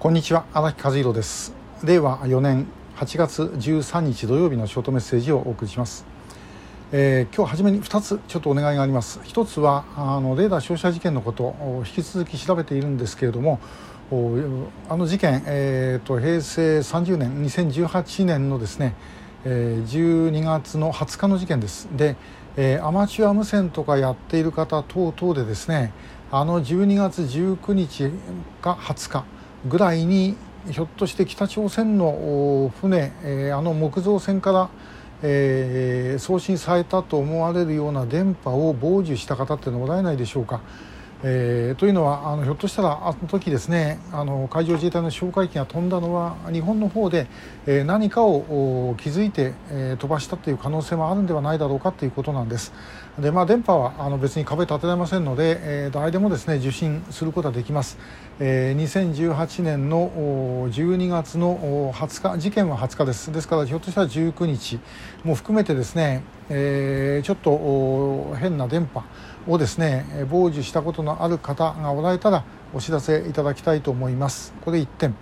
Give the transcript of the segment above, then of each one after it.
こんにちは荒木和弘です。令和4年8月13日土曜日のショートメッセージをお送りします、えー、今日初めに2つちょっとお願いがあります。一つはあのレーダー照射事件のことを引き続き調べているんですけれどもあの事件、えーと、平成30年2018年のですね、えー、12月の20日の事件です。で、えー、アマチュア無線とかやっている方等々でですねあの12月19日か20日ぐらいにひょっとして北朝鮮の船、えー、あの木造船から、えー、送信されたと思われるような電波を傍受した方ってのおられないでしょうか。えー、というのはあのひょっとしたらあの時ですねあの海上自衛隊の哨戒機が飛んだのは日本の方で、えー、何かを気づいて、えー、飛ばしたという可能性もあるんではないだろうかということなんです。でまあ、電波はあの別に壁立てられませんので、えー、誰でもですね受信することができます、えー、2018年の12月の20日事件は20日ですですからひょっとしたら19日も含めてですね、えー、ちょっと変な電波をですね傍受したことのある方がおられたらお知らせいただきたいと思いますこれ1点、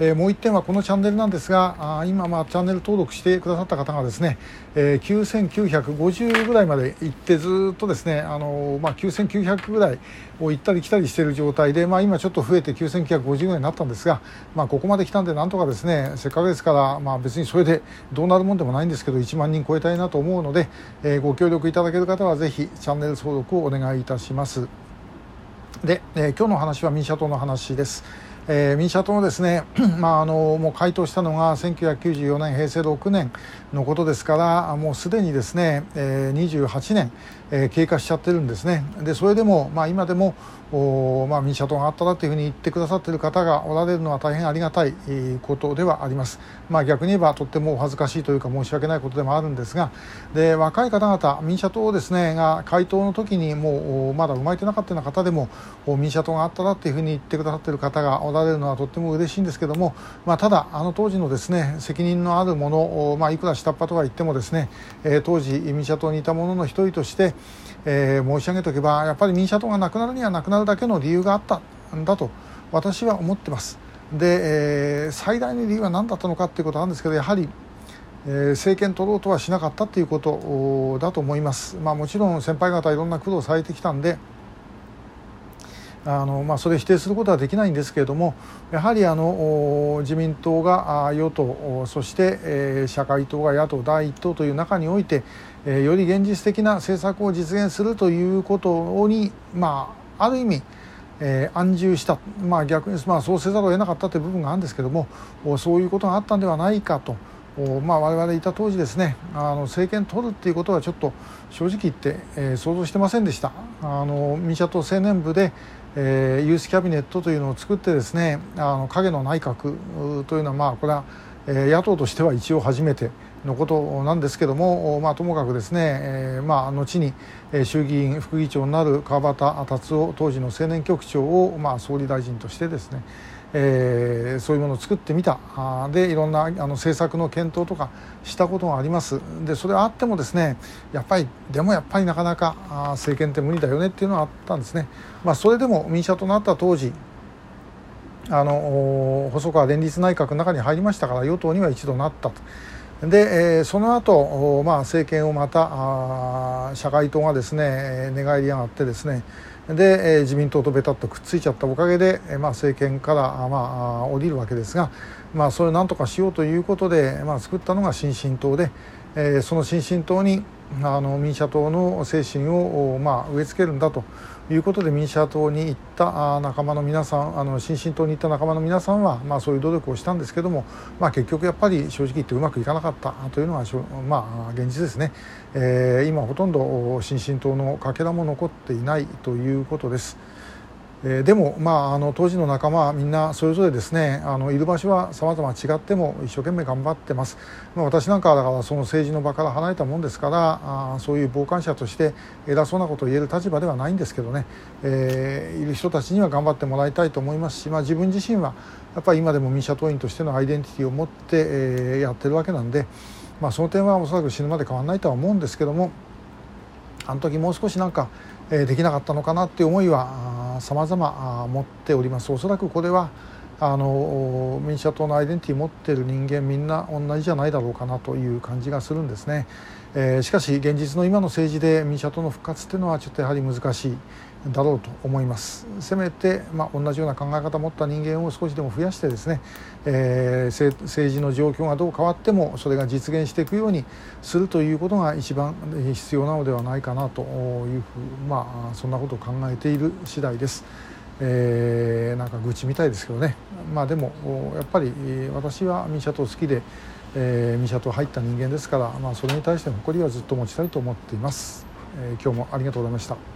えー、もう1点はこのチャンネルなんですがあ今まあチャンネル登録してくださった方がですね、えー、9950ぐらいまで行ってずっとですねあの、まあ、9900ぐらいを行ったり来たりしている状態で、まあ、今ちょっと増えて9950ぐらいになったんですが、まあ、ここまで来たんでなんとかですねせっかくですから、まあ、別にそれでどうなるもんでもないんですけど1万人超えたいなと思うので、えー、ご協力いただける方はぜひチャンネル登録をお願いいたします。で、えー、今日の話は民社党の話です。えー、民社党のですね、まあ、あのもう回答したのが1994年平成6年のことですからもうすでにですね、えー、28年、えー、経過しちゃってるんですね。でそれでも、まあ、今でもお、まあ、民社党があったらというふうに言ってくださっている方がおられるのは大変ありがたいことではあります、まあ、逆に言えばとってもお恥ずかしいというか申し訳ないことでもあるんですがで若い方々民社党ですねが回答の時にもうまだ生まれてなかったような方でも民社党があったらというふうに言ってくださっている方がおられるられるのはとっても嬉しいんですけども、まあ、ただあの当時のですね責任のあるもの、まあ、いくら下っ端とは言ってもですね、えー、当時民社党にいた者の一人として、えー、申し上げておけばやっぱり民社党がなくなるにはなくなるだけの理由があったんだと私は思ってます。で、えー、最大の理由は何だったのかということなんですけどやはり、えー、政権取ろうとはしなかったということだと思います。まあ、もちろん先輩方いろんな苦労されてきたんであのまあ、それを否定することはできないんですけれどもやはりあの自民党が与党そして、社会党が野党第一党という中において、より現実的な政策を実現するということに、まあ、ある意味えー、安住した、まあ、逆に、まあ、そうせざるを得なかったという部分があるんですけれどもそういうことがあったんではないかと。まあ、我々いた当時ですねあの政権取るっていうことはちょっと正直言って、えー、想像してませんでした。あの民社党青年部で、えー、ユースキャビネットというのを作ってですねあの影の内閣というのはまあこれは、えー、野党としては一応初めてのことなんですけども、まあ、ともかくですね、えー、まあ、後に衆議院副議長になる川端達夫当時の青年局長を、まあ、総理大臣としてですねえー、そういうものを作ってみた。あでいろんなあの政策の検討とかしたことがあります。でそれあってもですねやっぱりでもやっぱりなかなか政権って無理だよねっていうのはあったんですね、まあ、それでも民社となった当時あの細川連立内閣の中に入りましたから与党には一度なったと。で、えー、その後、まあ政権をまたあ社会党がですね寝返り上がってですねで、えー、自民党とべたっとくっついちゃったおかげで、えー、まあ、政権から、まあ、降りるわけですが、まあ、それをなんとかしようということで、まあ、作ったのが新進党で、え、その新進党にあの民社党の精神を、まあ、植え付けるんだということで民社党に行った仲間の皆さんあの新進党に行った仲間の皆さんは、まあ、そういう努力をしたんですけども、まあ、結局やっぱり正直言ってうまくいかなかったというのが、まあ、現実ですね、えー、今ほとんど新進党のかけらも残っていないということです。えー、でも、まあ、あの当時の仲間はみんなそれぞれですねあのいる場所はさまざま違っても一生懸命頑張ってます、まあ、私なんかはだからその政治の場から離れたもんですからあそういう傍観者として偉そうなことを言える立場ではないんですけどね、えー、いる人たちには頑張ってもらいたいと思いますし、まあ、自分自身はやっぱり今でも民社党員としてのアイデンティティを持って、えー、やってるわけなんで、まあ、その点はおそらく死ぬまで変わらないとは思うんですけどもあの時もう少しなんか、えー、できなかったのかなっていう思いは様々持っております。おそらくこれは、あの民主党のアイデンティティ持ってる人間みんな同じじゃないだろうかなという感じがするんですね、えー、しかし現実の今の政治で民主党の復活っていうのはちょっとやはり難しいだろうと思いますせめて、まあ、同じような考え方を持った人間を少しでも増やしてですね、えー、政治の状況がどう変わってもそれが実現していくようにするということが一番必要なのではないかなというふうまあそんなことを考えている次第です。えー、なんか愚痴みたいですけどね。まあでもやっぱり私は民社党好きで、えー、民社党入った人間ですから、まあ、それに対して誇りはずっと持ちたいと思っています、えー、今日もありがとうございました。